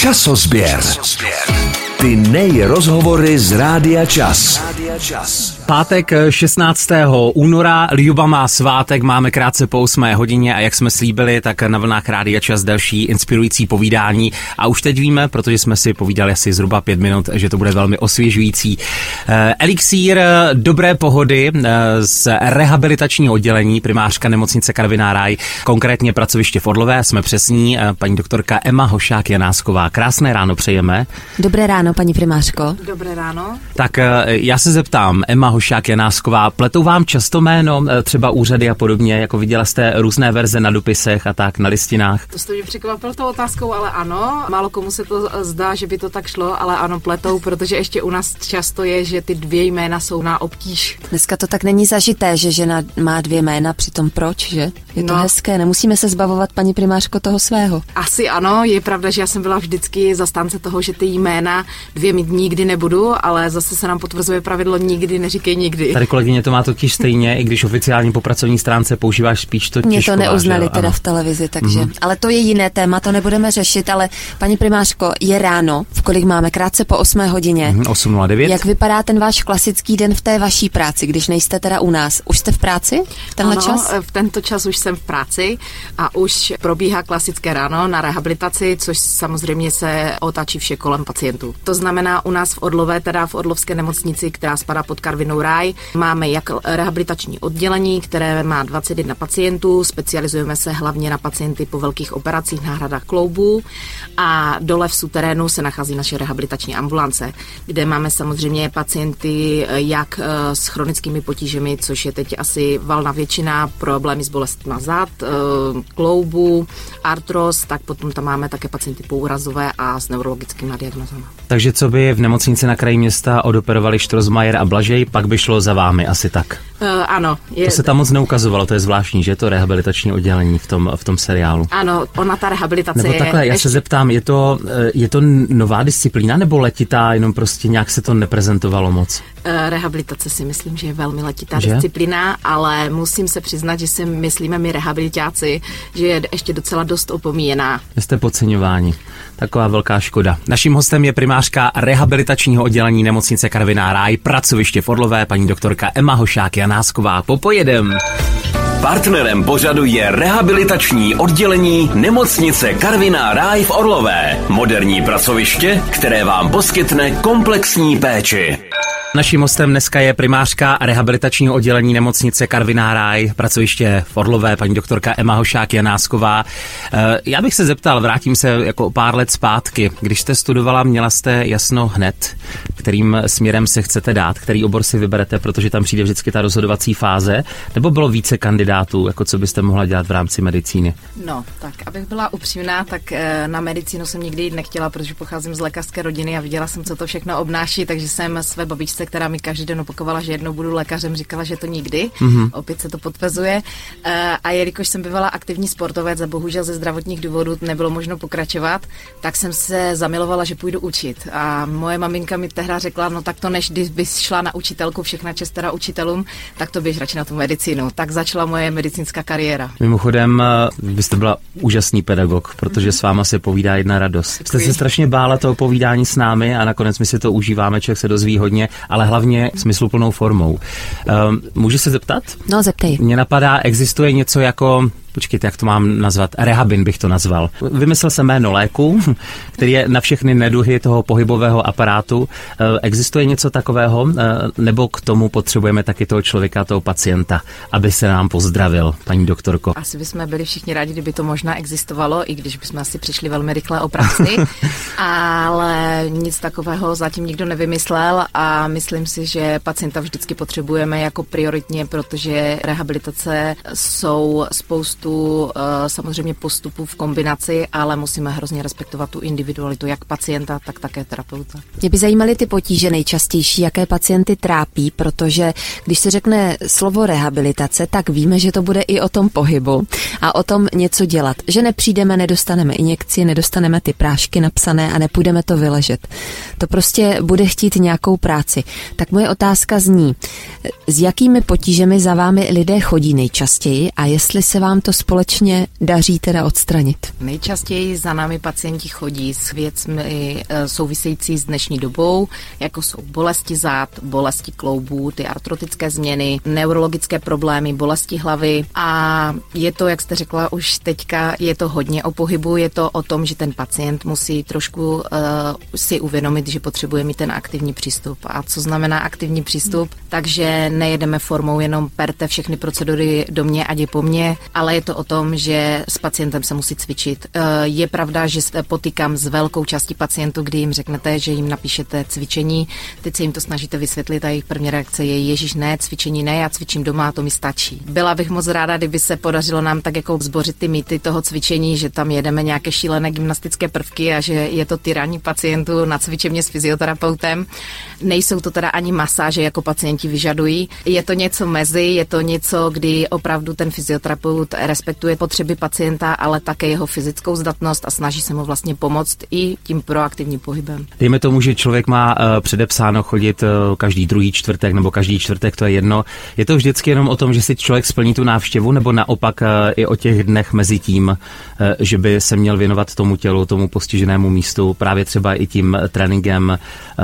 Časozběr. Ty nejrozhovory z Rádia Čas. Pátek 16. února, Ljuba má svátek, máme krátce po 8 hodině a jak jsme slíbili, tak na vlnách Rádia Čas další inspirující povídání a už teď víme, protože jsme si povídali asi zhruba pět minut, že to bude velmi osvěžující. Eh, elixír dobré pohody eh, z rehabilitačního oddělení primářka nemocnice Karviná Ráj, konkrétně pracoviště v Orlové, jsme přesní, eh, paní doktorka Emma Hošák Janásková. Krásné ráno přejeme. Dobré ráno, paní primářko. Dobré ráno. Tak já se zeptám, Emma Hošák Janásková, pletou vám často jméno, třeba úřady a podobně, jako viděla jste různé verze na dopisech a tak, na listinách? To jste mě překvapil tou otázkou, ale ano. Málo komu se to zdá, že by to tak šlo, ale ano, pletou, protože ještě u nás často je, že ty dvě jména jsou na obtíž. Dneska to tak není zažité, že žena má dvě jména, přitom proč, že? Je to No. hezké, nemusíme se zbavovat, paní primářko, toho svého. Asi ano, je pravda, že já jsem byla vždycky zastánce toho, že ty jména dvě mít nikdy nebudu, ale zase se nám potvrzuje pravidlo nikdy neříkej nikdy. Tady kolegyně to má totiž stejně, i když oficiálně po pracovní stránce používáš spíš to Mě to neuznali že teda Ano. v televizi, takže. Mm-hmm. Ale to je jiné téma, to nebudeme řešit, ale paní primářko, je ráno, v kolik máme, krátce po 8 hodině. Mhm, 8.09. Jak vypadá ten váš klasický den v té vaší práci, když nejste teda u nás? Už jste v práci v tenhle ano, čas? v tento čas už jsem v práci a už probíhá klasické ráno na rehabilitaci, což samozřejmě se otáčí vše kolem pacientů. To znamená u nás v Orlové, teda v Orlovské nemocnici, která spadá pod Karvinou Ráj, máme jak rehabilitační oddělení, které má 21 pacientů, specializujeme se hlavně na pacienty po velkých operacích, náhradách kloubů. A dole v suterénu se nachází naše rehabilitační ambulance, kde máme samozřejmě pacienty eh, jak eh, s chronickými potížemi, což je teď asi valná většina, problémy s bolestmi zad, eh, kloubů, artros, tak potom tam máme také pacienty pourazové a s neurologickými diagnozami. Takže co by v nemocnici na kraji města odoperovali Štrozmajer a Blažej, pak by šlo za vámi asi tak. Uh, ano, je, To se tam moc neukazovalo, to je zvláštní, že to rehabilitační oddělení v tom, v tom seriálu. ano, ona ta rehabilitace Nebo je takhle, já se zeptám, je to, eh, je to nová disciplína nebo letitá, jenom prostě nějak se to neprezentovalo moc? Eh, Rehabilitace si myslím, že je velmi letitá Že? disciplína, ale musím se přiznat, že si myslíme my rehabilitáci, že je ještě docela dost opomíjená. Jste podceňováni. Taková velká škoda. Naším hostem je primářka rehabilitačního oddělení nemocnice Karviná Ráj, pracoviště v Orlové, paní doktorka Emma Hošák Janásková. Popojedem. Partnerem pořadu je rehabilitační oddělení nemocnice Karviná Ráj v Orlové. Moderní pracoviště, které vám poskytne komplexní péči. Naším hostem dneska je primářka rehabilitačního oddělení nemocnice Karviná Ráj, pracoviště v Orlové, paní doktorka Emma Hošák Janásková. Eh, Já bych se zeptal, vrátím se jako pár let zpátky. Když jste studovala, měla jste jasno hned, kterým směrem se chcete dát, který obor si vyberete, protože tam přijde vždycky ta rozhodovací fáze, nebo bylo více kandidátů, jako co byste mohla dělat v rámci medicíny? No, tak abych byla upřímná, tak eh, na medicínu jsem nikdy jít nechtěla, protože pocházím z lékařské rodiny a viděla jsem, co to všechno obnáší, takže jsem své babičce, která mi každý den opakovala, že jednou budu lékařem, říkala, že to nikdy. Mm-hmm. Opět se to potvrzuje. Eh, A jelikož jsem bývala aktivní sportovec a bohužel ze zdravotních důvodů nebylo možno pokračovat, tak jsem se zamilovala, že půjdu učit. A moje maminka mi tehdy řekla, no tak to než když bys šla na učitelku, všechna čest teda učitelům, tak to běž radši na tu medicínu. Tak začala moje medicínská kariéra. Mimochodem, eh, vy jste byla úžasný pedagog, protože s váma se povídá jedna radost. Jste se strašně bála toho povídání s námi a nakonec my si to užíváme, člověk se dozví hodně, ale hlavně smysluplnou formou. Um, můžu se zeptat? No, zeptej. Mně napadá, existuje něco jako, počkejte, jak to mám nazvat, rehabin bych to nazval. Vymyslel jsem jméno léku, který je na všechny neduhy toho pohybového aparátu. Eh, Existuje něco takového, eh, nebo k tomu potřebujeme taky toho člověka, toho pacienta, aby se nám pozdravil, paní doktorko? Asi bychom byli všichni rádi, kdyby to možná existovalo, i když bychom asi přišli velmi rychle o práci, ale nic takového zatím nikdo nevymyslel a myslím si, že pacienta vždycky potřebujeme jako prioritně, protože rehabilitace jsou spoustu eh, samozřejmě postupů v kombinaci, ale musíme hrozně respektovat tu individualitu jak pacienta, tak také terapeuta. Mě by zajímaly ty potíže nejčastější, jaké pacienty trápí, protože když se řekne slovo rehabilitace, tak víme, že to bude i o tom pohybu a o tom něco dělat. Že nepřijdeme, nedostaneme injekci, nedostaneme ty prášky napsané a nepůjdeme to vyležet. To prostě bude chtít nějakou práci. Tak moje otázka zní, s jakými potížemi za vámi lidé chodí nejčastěji a jestli se vám to to společně daří teda odstranit? Nejčastěji za námi pacienti chodí s věcmi eh, související s dnešní dobou, jako jsou bolesti zád, bolesti kloubů, ty artrotické změny, neurologické problémy, bolesti hlavy a je to, jak jste řekla už teďka, je to hodně o pohybu, je to o tom, že ten pacient musí trošku uh, si uvědomit, že potřebuje mít ten aktivní přístup. A co znamená aktivní přístup? Takže nejedeme formou jenom perte všechny procedury do mě, ať je po mně, ale je to o tom, že s pacientem se musí cvičit. Uh, je pravda, že se potýkám s velkou částí pacientů, kdy jim řeknete, že jim napíšete cvičení, teď se jim to snažíte vysvětlit a jejich první reakce je, Ježíš, ne, cvičení ne, já cvičím doma a to mi stačí. Byla bych moc ráda, kdyby se podařilo nám tak jako zbořit ty mýty toho cvičení, že tam jedeme nějaké šílené gymnastické prvky a že je to tyraní pacientů na cvičení s fyzioterapeutem. Nejsou to teda ani masáže, jako pacienti vyžadují. Je to něco mezi, je to něco, kdy opravdu ten fyzioterapeut respektuje potřeby pacienta, ale také jeho fyzickou zdatnost a snaží se mu vlastně pomoct i tím proaktivním pohybem. Dejme tomu, že člověk má uh, předepsáno chodit uh, každý druhý čtvrtek nebo každý čtvrtek, to je jedno. Je to vždycky jenom o tom, že si člověk splní tu návštěvu, nebo naopak uh, i o těch dnech mezi tím, že by se měl věnovat tomu tělu, tomu postiženému místu, právě třeba i tím tréninkem,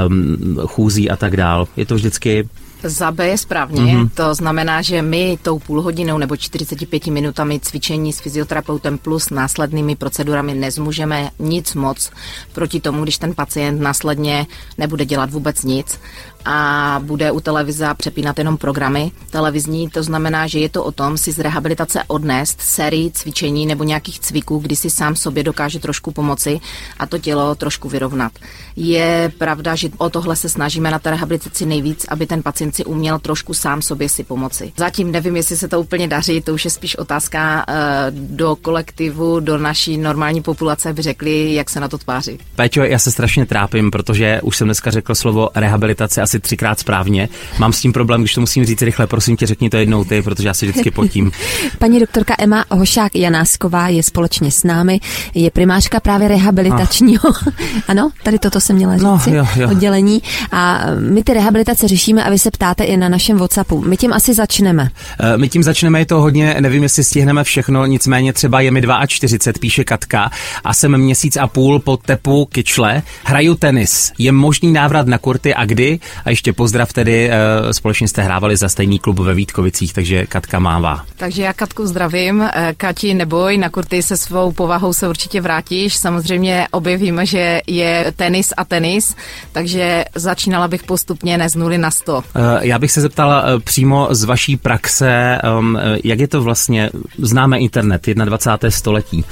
um, chůzí a tak dál. Je to vždycky za B je správně, mm-hmm. to znamená, že my tou půl hodinou nebo 45 minutami cvičení s fyzioterapeutem plus následnými procedurami nezmůžeme nic moc proti tomu, když ten pacient následně nebude dělat vůbec nic a bude u televize přepínat jenom programy televizní. To znamená, že je to o tom si z rehabilitace odnést sérii cvičení nebo nějakých cviků, kdy si sám sobě dokáže trošku pomoci a to tělo trošku vyrovnat. Je pravda, že o tohle se snažíme na té rehabilitaci nejvíc, aby ten pacient si uměl trošku sám sobě si pomoci. Zatím nevím, jestli se to úplně daří, to už je spíš otázka uh, do kolektivu, do naší normální populace, by řekli, jak se na to tváří. Péťo, já se strašně trápím, protože už jsem dneska řekl slovo rehabilitace asi asi třikrát správně. Mám s tím problém, když to musím říct rychle, prosím tě, řekni to jednou ty, protože já se vždycky potím. Paní doktorka Emma Hošák Janásková je společně s námi, je primářka právě rehabilitačního. Ah. ano, tady toto se měla říci, no, jo, jo. oddělení. A my ty rehabilitace řešíme a vy se ptáte i na našem WhatsAppu. My tím asi začneme. Eh, my tím začneme, je to hodně, nevím, jestli stihneme všechno, nicméně třeba je mi 42, píše Katka, a jsem měsíc a půl po tepu kyčle, hraju tenis. Je možný návrat na kurty a kdy? A ještě pozdrav tedy, eh, společně jste hrávali za stejný klub ve Vítkovicích, takže Katka mává. Takže já Katku zdravím. Eh, Kati, neboj, na kurty se svou povahou se určitě vrátíš. Samozřejmě objevíme, že je tenis a tenis, takže začínala bych postupně ne z nuly na sto. Eh, já bych se zeptala přímo z vaší praxe, ehm, jak je to vlastně, známe internet, 21. století.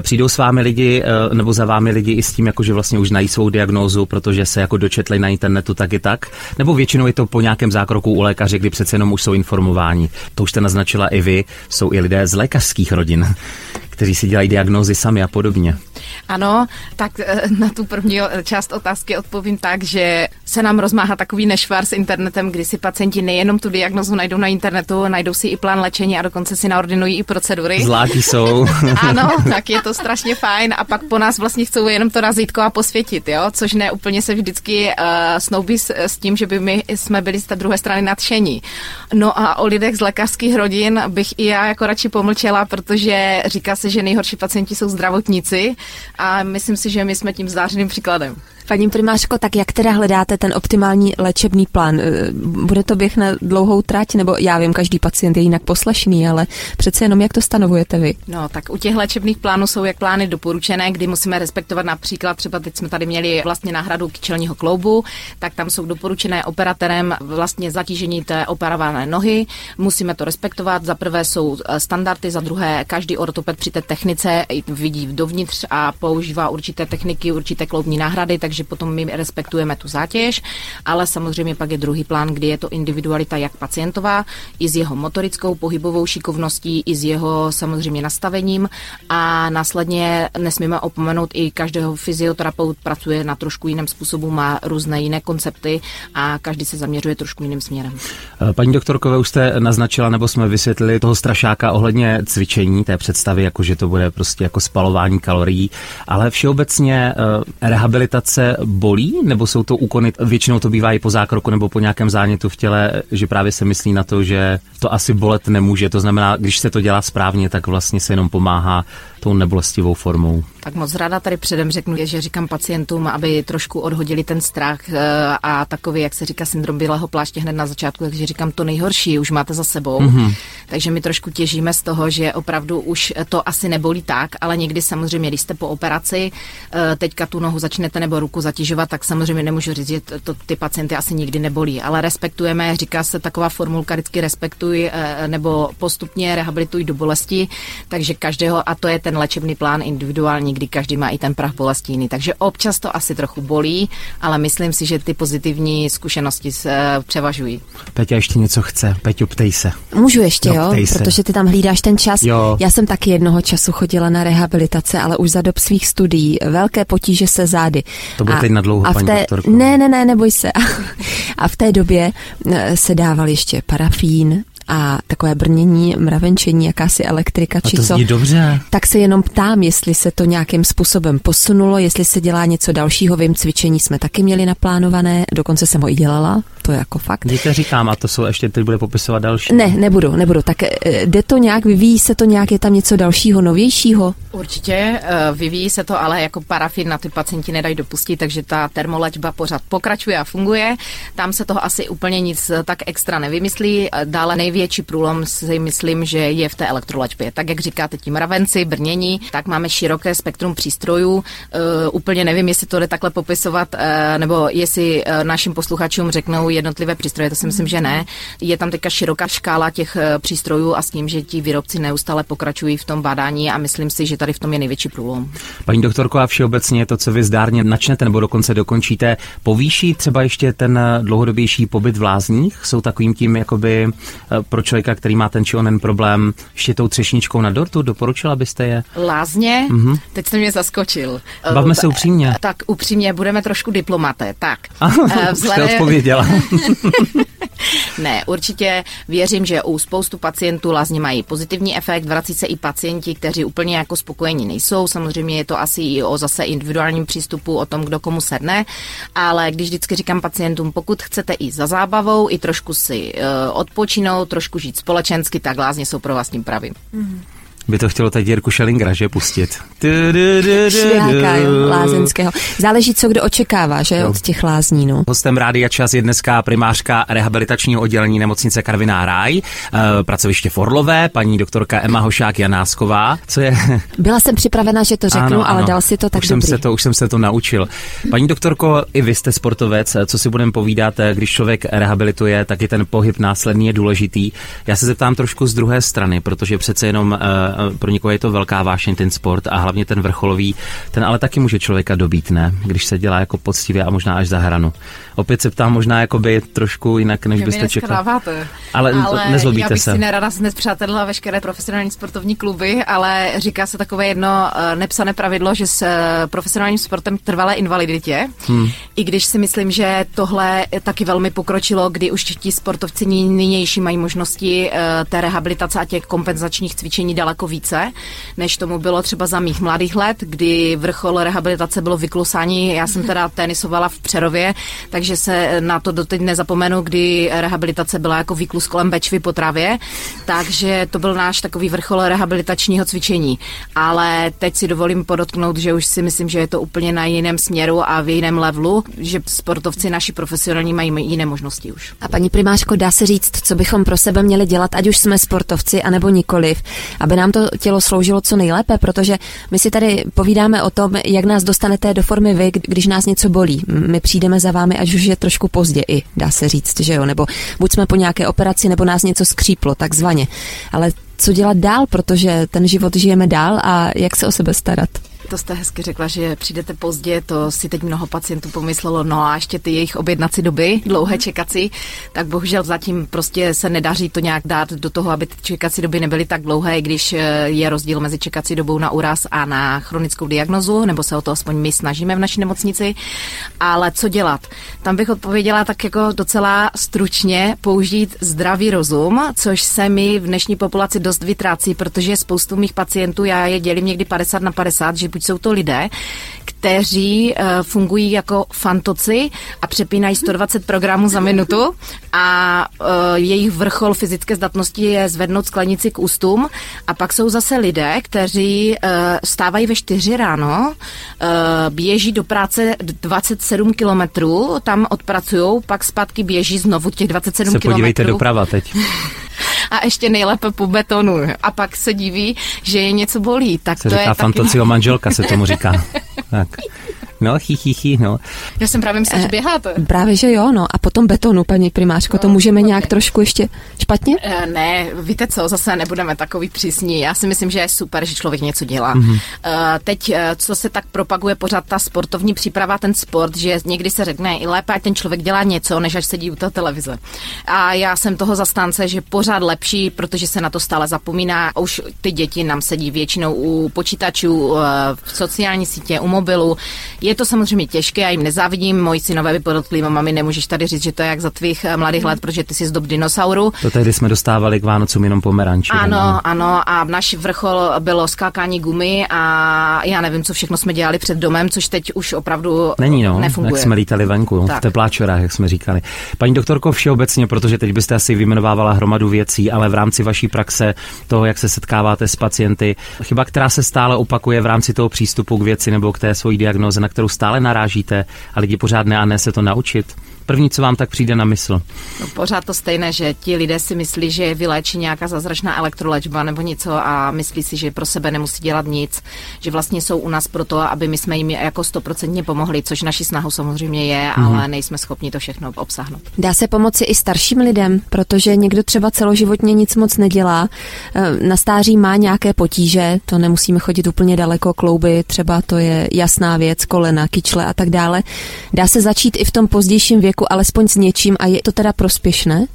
Přijdou s vámi lidi, nebo za vámi lidi i s tím, jako že vlastně už nají svou diagnózu, protože se jako dočetli na internetu tak i tak. Nebo většinou je to po nějakém zákroku u lékaře, kdy přece jenom už jsou informováni. To už jste naznačila i vy, jsou i lidé z lékařských rodin, kteří si dělají diagnózy sami a podobně. Ano, tak eh, na tu první část otázky odpovím tak, že se nám rozmáhá takový nešvar s internetem, kdy si pacienti nejenom tu diagnozu najdou na internetu, najdou si i plán léčení a dokonce si naordinují i procedury. Zlátí jsou. ano, tak je to strašně fajn a pak po nás vlastně chcou jenom to razítko a posvětit, jo? což ne úplně se vždycky uh, snoubí s, s tím, že by my jsme byli z té druhé strany nadšení. No a o lidech z lékařských rodin bych i já jako radši pomlčela, protože říká se, že nejhorší pacienti jsou zdravotníci a myslím si, že my jsme tím zářným příkladem. Paní primářko, tak jak teda hledáte ten optimální léčebný plán? E, bude to běh na dlouhou trať, nebo já vím, každý pacient je jinak poslešný, ale přece jenom jak to stanovujete vy? No, tak u těch léčebných plánů jsou jak plány doporučené, kdy musíme respektovat například, třeba teď jsme tady měli vlastně náhradu kyčelního kloubu, tak tam jsou doporučené operatorem vlastně zatížení té operované nohy. Musíme to respektovat. Za prvé jsou e, standardy, za druhé každý ortoped při té technice vidí dovnitř a používá určité techniky, určité kloubní náhrady, takže takže potom my respektujeme tu zátěž, ale samozřejmě pak je druhý plán, kdy je to individualita jak pacientová, i s jeho motorickou, pohybovou šikovností, i s jeho samozřejmě nastavením a následně nesmíme opomenout i každého fyzioterapeut pracuje na trošku jiném způsobu, má různé jiné koncepty a každý se zaměřuje trošku jiným směrem. Paní doktorkové, už jste naznačila, nebo jsme vysvětlili toho strašáka ohledně cvičení, té představy, jako že to bude prostě jako spalování kalorií, ale všeobecně eh, rehabilitace bolí, nebo jsou to úkony Většinou to bývá i po zákroku nebo po nějakém zánětu v těle, že právě se myslí na to, že to asi bolet nemůže. To znamená, když se to dělá správně, tak vlastně se jenom pomáhá tou nebolestivou formou. Tak moc ráda tady předem řeknu, že říkám pacientům, aby trošku odhodili ten strach eh, a takový, jak se říká, syndrom bílého pláště hned na začátku, takže říkám, to nejhorší už máte za sebou. Mm-hmm. Takže my trošku těžíme z toho, že opravdu už to asi nebolí tak, ale někdy samozřejmě, když jste po operaci, eh, teďka tu nohu začnete nebo ruku zatěžovat, tak samozřejmě nemůžu říct, že to, ty pacienty asi nikdy nebolí, ale respektujeme, říká se taková formulka vždycky respektuj eh, nebo postupně rehabilituj do bolesti, takže každého, a to je ten léčebný plán individuální, kdy každý má i ten prach bolesti jiný. Takže občas to asi trochu bolí, ale myslím si, že ty pozitivní zkušenosti se eh, převažují. Peťa ještě něco chce. Peťo, ptej se. Můžu ještě, no, jo? Se. Protože ty tam hlídáš ten čas. Jo. Já jsem taky jednoho času chodila na rehabilitace, ale už za dob svých studií. Velké potíže se zády. To bude teď na dlouho, a v té, Ne, ne, ne, neboj se. a v té době eh, se dával ještě parafín, a takové brnění, mravenčení, jakási elektrika a či to co. dobře. Tak se jenom ptám, jestli se to nějakým způsobem posunulo, jestli se dělá něco dalšího. Vím, cvičení jsme taky měli naplánované, dokonce jsem ho i dělala, to je jako fakt. Děte říkám, a to jsou ještě, teď bude popisovat další. Ne, nebudu, nebudu. Tak eh, jde to nějak, vyvíjí se to nějak, je tam něco dalšího, novějšího? Určitě, eh, vyvíjí se to, ale jako parafin na ty pacienti nedají dopustit, takže ta termolečba pořád pokračuje a funguje. Tam se toho asi úplně nic tak extra nevymyslí. Dále největší průlom si myslím, že je v té elektrolečbě. Tak jak říkáte, tím ravenci, brnění, tak máme široké spektrum přístrojů. Uh, úplně nevím, jestli to jde takhle popisovat, uh, nebo jestli uh, našim posluchačům řeknou jednotlivé přístroje, to si myslím, že ne. Je tam teďka široká škála těch přístrojů a s tím, že ti výrobci neustále pokračují v tom bádání a myslím si, že tady v tom je největší průlom. Paní doktorko, a všeobecně to, co vy zdárně načnete nebo dokonce dokončíte, povýší třeba ještě ten dlouhodobější pobyt v lázních? Jsou takovým tím jakoby pro člověka, který má ten či onen problém, ještě tou třešničkou na dortu? Doporučila byste je? Lázně? Mm-hmm. Teď jste mě zaskočil. Bavme se upřímně. Tak upřímně, budeme trošku diplomaté. Tak. Vzhlede... Jste odpověděla. ne, určitě věřím, že u spoustu pacientů lázně mají pozitivní efekt, vrací se i pacienti, kteří úplně jako spokojení nejsou. Samozřejmě je to asi i o zase individuálním přístupu, o tom, kdo komu sedne, ale když vždycky říkám pacientům, pokud chcete i za zábavou, i trošku si uh, odpočinout, trošku žít společensky, tak lázně jsou pro vás tím pravým. Mm by to chtělo teď Jirku Šelingra, že pustit. Šviháka, lázeňského. Záleží, co kdo očekává, že jo. od těch lázní. No. Hostem Rádia Čas je dneska primářka rehabilitačního oddělení nemocnice Karviná Ráj, uh, pracoviště Forlové, paní doktorka Emma Hošák Janásková. Co je? Byla jsem připravena, že to řeknu, ano, ale ano. dal si to tak už dobrý. jsem se to, už jsem se to naučil. Paní doktorko, i vy jste sportovec, co si budeme povídat, když člověk rehabilituje, tak je ten pohyb následný je důležitý. Já se zeptám trošku z druhé strany, protože přece jenom uh, pro někoho je to velká vášeň ten sport a hlavně ten vrcholový, ten ale taky může člověka dobít, ne? Když se dělá jako poctivě a možná až za hranu. Opět se ptám možná by trošku jinak, než byste čekal. Ale, ale nezlobíte já bych se. si nerada zpřátelila veškeré profesionální sportovní kluby, ale říká se takové jedno eh, nepsané pravidlo, že s eh, profesionálním sportem trvalé invaliditě. Hmm. I když si myslím, že tohle taky velmi pokročilo, kdy už ti sportovci nynější mají možnosti eh, té rehabilitace a těch kompenzačních cvičení daleko více, než tomu bylo třeba za mých mladých let, kdy vrchol rehabilitace bylo vyklusání. Já jsem teda tenisovala v Přerově, takže se na to doteď nezapomenu, kdy rehabilitace byla jako výklus kolem Bečvy po travě, takže to byl náš takový vrchol rehabilitačního cvičení. Ale teď si dovolím podotknout, že už si myslím, že je to úplně na jiném směru a v jiném levelu, že sportovci naši profesionální mají jiné možnosti už. A paní primářko, dá se říct, co bychom pro sebe měli dělat, ať už jsme sportovci, anebo nikoliv, aby nám to tělo sloužilo co nejlépe, protože my si tady povídáme o tom, jak nás dostanete do formy vy, když nás něco bolí. My přijdeme za vámi, ať už je trošku pozdě i, dá se říct, že jo, nebo buď jsme po nějaké operaci, nebo nás něco skříplo, takzvaně. Ale co dělat dál, protože ten život žijeme dál a jak se o sebe starat? To jste hezky řekla, že přijdete pozdě, to si teď mnoho pacientů pomyslelo, no a ještě ty jejich objednací doby, dlouhé čekací, tak bohužel zatím prostě se nedaří to nějak dát do toho, aby ty čekací doby nebyly tak dlouhé, i když eh, je rozdíl mezi čekací dobou na úraz a na chronickou diagnozu, nebo se o to aspoň my snažíme v naší nemocnici. Ale co dělat? Tam bych odpověděla tak jako docela stručně použít zdravý rozum, což se mi v dnešní populaci dost vytrácí, protože spoustu mých pacientů, já je dělím někdy 50 na 50, že buď pokud jsou to lidé, kteří uh, fungují jako fantoci a přepínají 120 programů za minutu a uh, jejich vrchol fyzické zdatnosti je zvednout sklenici k ústům a pak jsou zase lidé, kteří uh, stávají ve 4 ráno, uh, běží do práce 27 kilometrů, tam odpracují, pak zpátky běží znovu těch 27 kilometrů. Se podívejte doprava teď. a ještě nejlépe po betonu. A pak se diví, že je něco bolí. Tak se to říká je fantocio taky... manželka, se tomu říká. tak. No, chy, chy, chy, no. Já jsem právě myslela, že eh, běháte. Právě, že jo, no. A potom betonu, paní primářko, no, to můžeme nějak trošku ještě špatně? E, ne, víte co, zase nebudeme takový přísní. Já si myslím, že je super, že člověk něco dělá. Mm-hmm. E, teď, co se tak propaguje pořád ta sportovní příprava, ten sport, že někdy se řekne i lépe, ať ten člověk dělá něco, než až sedí u té televize. A já jsem toho zastánce, že pořád lepší, protože se na to stále zapomíná. Už ty děti nám sedí většinou u počítačů, v sociální sítě, u mobilu. Je je to samozřejmě těžké, já jim nezávidím. Moji synové by podotkli, mami, nemůžeš tady říct, že to je jak za tvých eh, mladých let, protože ty jsi z dob dinosauru. To tehdy jsme dostávali k Vánocům jenom pomeranči. Ano, no. ano, a naš vrchol bylo skákání gumy a já nevím, co všechno jsme dělali před domem, což teď už opravdu Není, no, nefunguje. Jak jsme lítali venku, tak. v tepláčorách, jak jsme říkali. Paní doktorko, všeobecně, protože teď byste asi vyjmenovávala hromadu věcí, ale v rámci vaší praxe, toho, jak se setkáváte s pacienty, chyba, která se stále opakuje v rámci toho přístupu k věci nebo k té svojí diagnoze, na kterou stále narážíte a lidi pořád ne a ne se to naučit? První, co vám tak přijde na mysl? No, pořád to stejné, že ti lidé si myslí, že vyléčí nějaká zázračná elektrolečba nebo něco a myslí si, že pro sebe nemusí dělat nic, že vlastně jsou u nás proto, aby my jsme jim jako stoprocentně pomohli, což naší snahu samozřejmě je, mm. ale nejsme schopni to všechno obsáhnout. Dá se pomoci i starším lidem, protože někdo třeba celoživotně nic moc nedělá, eh, na stáří má nějaké potíže, to nemusíme chodit úplně daleko, klouby, třeba to je jasná věc, kolena, kyčle a tak dále. Dá se začít i v tom pozdějším věku věku alespoň s něčím a je to teda prospěšné?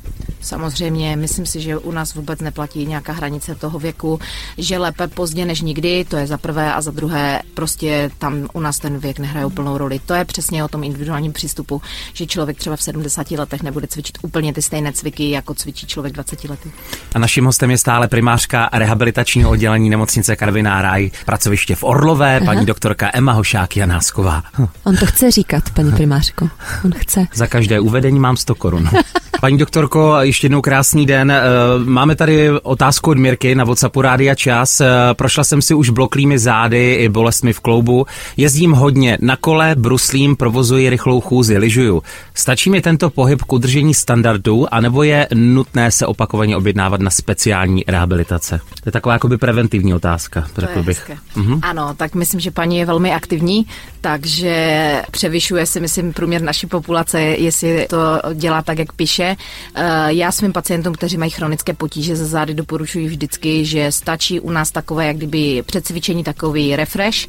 Samozřejmě, myslím si, že u nás vůbec neplatí nějaká hranice toho věku, že lépe pozdě než nikdy, to je za prvé a za druhé, prostě tam u nás ten věk nehraje úplnou roli. To je přesně o tom individuálním přístupu, že člověk třeba v 70 letech nebude cvičit úplně ty stejné cviky, jako cvičí člověk 20 lety. A naším hostem je stále primářka rehabilitačního oddělení nemocnice Karviná Ráj, pracoviště v Orlové, Aha. paní doktorka Emma Hošák Janásková. On to chce říkat, paní primářko. On chce. Za každé uvedení mám 100 korun. Paní doktorko, ještě jednou krásný den. Eh, máme tady otázku od Mirky na WhatsAppu Rádia Čas. Eh, prošla jsem si už bloklými zády i bolestmi v kloubu. Jezdím hodně na kole, bruslím, provozuji rychlou chůzi, lyžuju. Stačí mi tento pohyb k udržení standardu, anebo je nutné se opakovaně objednávat na speciální rehabilitace? To je taková jakoby preventivní otázka, to řekl bych. Mhm. Ano, tak myslím, že paní je velmi aktivní, takže převyšuje si, myslím, průměr naší populace, jestli to dělá tak, jak píše. Eh, já svým pacientům, kteří mají chronické potíže ze zády, doporučuji vždycky, že stačí u nás takové, jak kdyby předcvičení takový refresh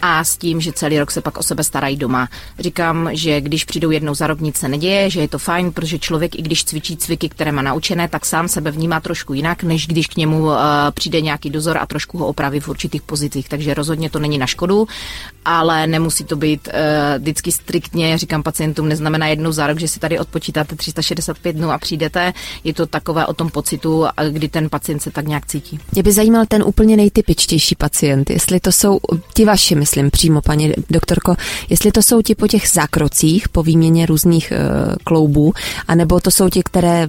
a s tím, že celý rok se pak o sebe starají doma. Říkám, že když přijdou jednou za rok, nic se neděje, že je to fajn, protože člověk, i když cvičí cviky, které má naučené, tak sám sebe vnímá trošku jinak, než když k němu uh, přijde nějaký dozor a trošku ho opraví v určitých pozicích. Takže rozhodně to není na škodu, ale nemusí to být uh, vždycky striktně, říkám pacientům, neznamená jednou za rok, že si tady odpočítáte 365 dnů a přijdete. Je to takové o tom pocitu, kdy ten pacient se tak nějak cítí. Mě by zajímal ten úplně nejtypičtější pacient, jestli to jsou ti vaši, myslím přímo, paní doktorko, jestli to jsou ti po těch zákrocích, po výměně různých uh, kloubů, anebo to jsou ti, které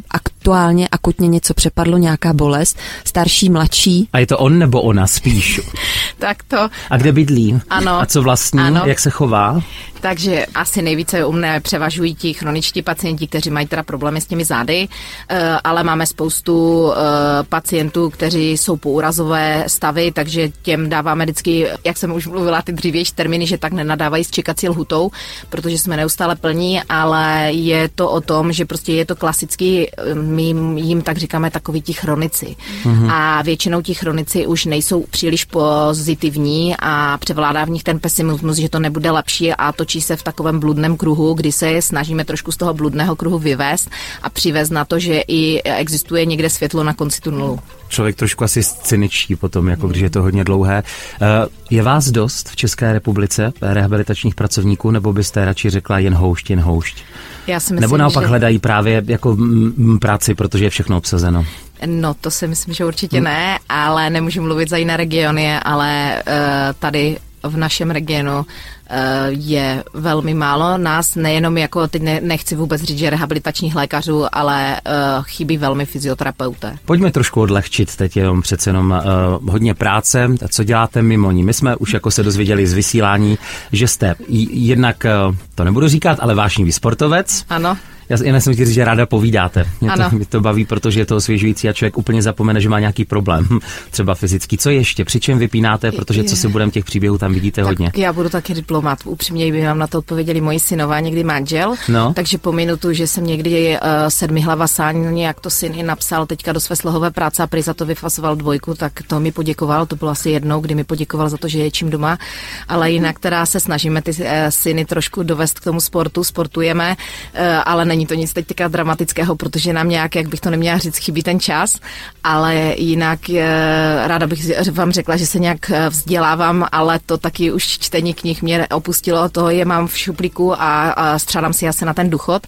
akutně něco přepadlo, nějaká bolest, starší, mladší. A je to on nebo ona spíš? tak to. A kde bydlí? Ano. A co vlastní? Ano. Jak se chová? Takže asi nejvíce u mne převažují ti chroničtí pacienti, kteří mají teda problémy s těmi zády, eh, ale máme spoustu eh, pacientů, kteří jsou úrazové stavy, takže těm dáváme vždycky, jak jsem už mluvila, ty dřívější termíny, že tak nenadávají s čekací lhutou, protože jsme neustále plní, ale je to o tom, že prostě je to klasický, eh, my jim tak říkáme takový ti chronici. Mm-hmm. A většinou ti chronici už nejsou příliš pozitivní a převládá v nich ten pesimismus, že to nebude lepší a to točí se v takovém bludném kruhu, kdy se snažíme trošku z toho bludného kruhu vyvést a přivést na to, že i existuje někde světlo na konci tunelu. Člověk trošku asi cyničtí potom, jako když je to hodně dlouhé. Eh, je vás dost v České republice rehabilitačních pracovníků, nebo byste radši řekla jen houšť, jen houšť? Já si myslím, nebo naopak že... hledají právě jako práci, protože je všechno obsazeno? No, to si myslím, že určitě ne, ale nemůžu mluvit za jiné regiony, ale uh, tady v našem regionu je velmi málo. Nás nejenom jako, teď nechci vůbec říct, že rehabilitačních lékařů, ale eh, chybí velmi fyzioterapeuté. Pojďme trošku odlehčit, teď jenom přece jenom uh, hodně práce. Co děláte mimo ní? My jsme už jako se dozvěděli z vysílání, že jste jednak, uh, to nebudu říkat, ale vášnivý sportovec. Ano. Já jsem říct, že ráda povídáte. Mě to, mě to baví, protože je to osvěžující a člověk úplně zapomene, že má nějaký problém, třeba fyzický. Co ještě? Při čem vypínáte? Protože co si budeme těch příběhů tam vidíte tak hodně. Já budu taky diplomat. Upřímně by vám na to odpověděli moji synové, někdy manžel. No. Takže po minutu, že jsem někdy uh, sedmi hlava sání, jak to syn i napsal teďka do své slohové práce a prý za to vyfasoval dvojku, tak to mi poděkoval. To bylo asi jednou, kdy mi poděkoval za to, že je čím doma. Ale jinak teda se snažíme ty uh, syny trošku dovést k tomu sportu, sportujeme, uh, ale není to nic teďka dramatického, protože nám nějak, jak bych to neměla říct, chybí ten čas, ale jinak je, ráda bych vám řekla, že se nějak eh, vzdělávám, ale to taky už čtení knih mě opustilo, toho je mám v šuplíku a, a střádám si asi na ten duchot,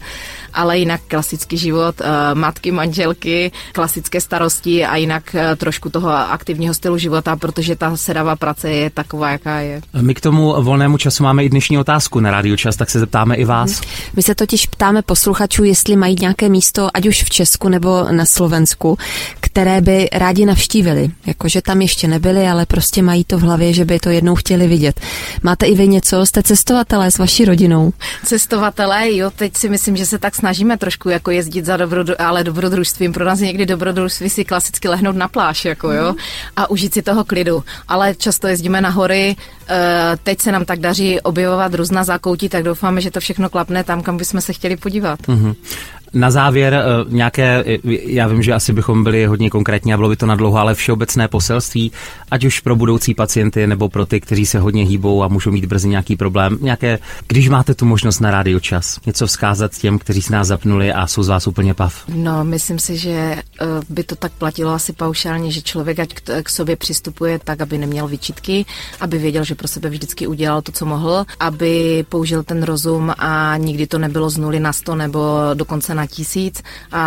ale jinak klasický život, eh, matky, manželky, klasické starosti a jinak eh, trošku toho aktivního stylu života, protože ta sedavá práce je taková, jaká je. My k tomu volnému času máme i dnešní otázku na rádiu čas, tak se zeptáme i vás. My se totiž ptáme posluchačů, jestli mají nějaké místo, ať už v Česku nebo na Slovensku, které by rádi navštívili. Jakože tam ještě nebyli, ale prostě mají to v hlavě, že by to jednou chtěli vidět. Máte i vy něco? Jste cestovatelé s vaší rodinou? Cestovatelé, jo, teď si myslím, že se tak snažíme trošku jako jezdit za dobrodru, ale dobrodružstvím. Pro nás je někdy dobrodružství si klasicky lehnout na pláž, jako jo, a užít si toho klidu. Ale často jezdíme na hory, eh, teď se nám tak daří objevovat různá zákoutí, tak doufáme, že to všechno klapne tam, kam bychom se chtěli podívat. Mm-hmm. Na závěr eh, nějaké, eh, já vím, že asi bychom byli hodně konkrétní a bylo by to na dlouho, ale všeobecné poselství, ať už pro budoucí pacienty nebo pro ty, kteří se hodně hýbou a můžou mít brzy nějaký problém. Nějaké, když máte tu možnost na rádio čas, něco vzkázat těm, kteří se nás zapnuli a jsou z vás úplně pav. No, myslím si, že eh, by to tak platilo asi paušálně, že člověk ať k sobě přistupuje tak, aby neměl vyčitky, aby věděl, že pro sebe vždycky udělal to, co mohl, aby použil ten rozum a nikdy to nebylo z nuly na sto nebo dokonce na na tisíc a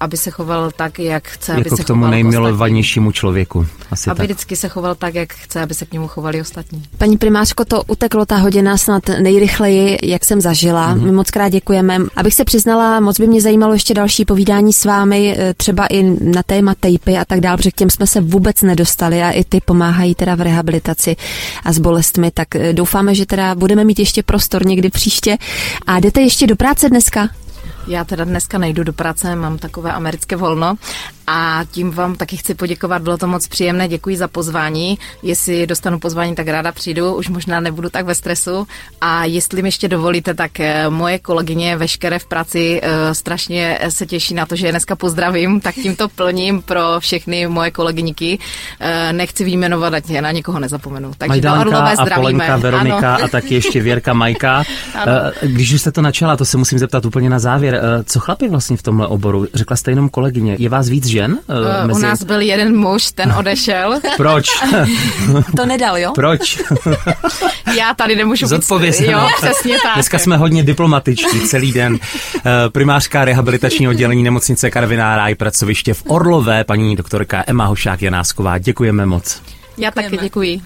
aby se choval tak, jak chce, jako aby se k tomu nejmilovanějšímu člověku. Asi aby tak. vždycky se choval tak, jak chce, aby se k němu chovali ostatní. Paní primářko, to uteklo ta hodina snad nejrychleji, jak jsem zažila. Mm-hmm. My moc krát děkujeme. Abych se přiznala, moc by mě zajímalo ještě další povídání s vámi, e, třeba i na téma tejpy a tak dále, protože k těm jsme se vůbec nedostali a i ty pomáhají teda v rehabilitaci a s bolestmi, tak e, doufáme, že teda budeme mít ještě prostor někdy příště. A jdete ještě do práce dneska? Já teda dneska nejdu do práce, mám takové americké volno a tím vám taky chci poděkovat, bylo to moc příjemné, děkuji za pozvání. Jestli dostanu pozvání, tak ráda přijdu, už možná nebudu tak ve stresu. A jestli mi ještě dovolíte, tak eh, moje kolegyně veškeré v práci eh, strašně se těší na to, že je dneska pozdravím, tak tímto plním pro všechny moje kolegyníky. Eh, nechci výjmenovat, ať na nikoho nezapomenu. Takže Majdánka do zdravíme. A Polenka, Veronika ano. a taky ještě Věrka Majka. Když už jste to načala, to se musím zeptat úplně na závěr. Co chlapi vlastně v tomhle oboru? Řekla jste jenom kolegyně. Je vás víc žen? Uh, mezi... U nás byl jeden muž, ten odešel. Proč? to nedal, jo? Proč? Já tady nemůžu být. Jo, přesně tak. Dneska jsme hodně diplomatičtí celý den. Primářka rehabilitační oddělení nemocnice Karviná Ráj pracoviště v Orlové, paní doktorka Emma Hošák Janásková. Děkujeme moc. Já Děkujeme. taky děkuji.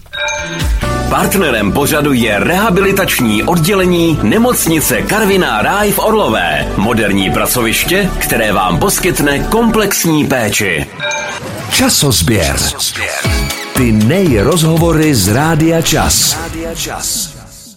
Partnerem pořadu je rehabilitační oddělení nemocnice Karviná Ráj v Orlové. Moderní pracoviště, které vám poskytne komplexní péči. Časozběr. Ty nejrozhovory z Rádia Čas. Rádia Čas.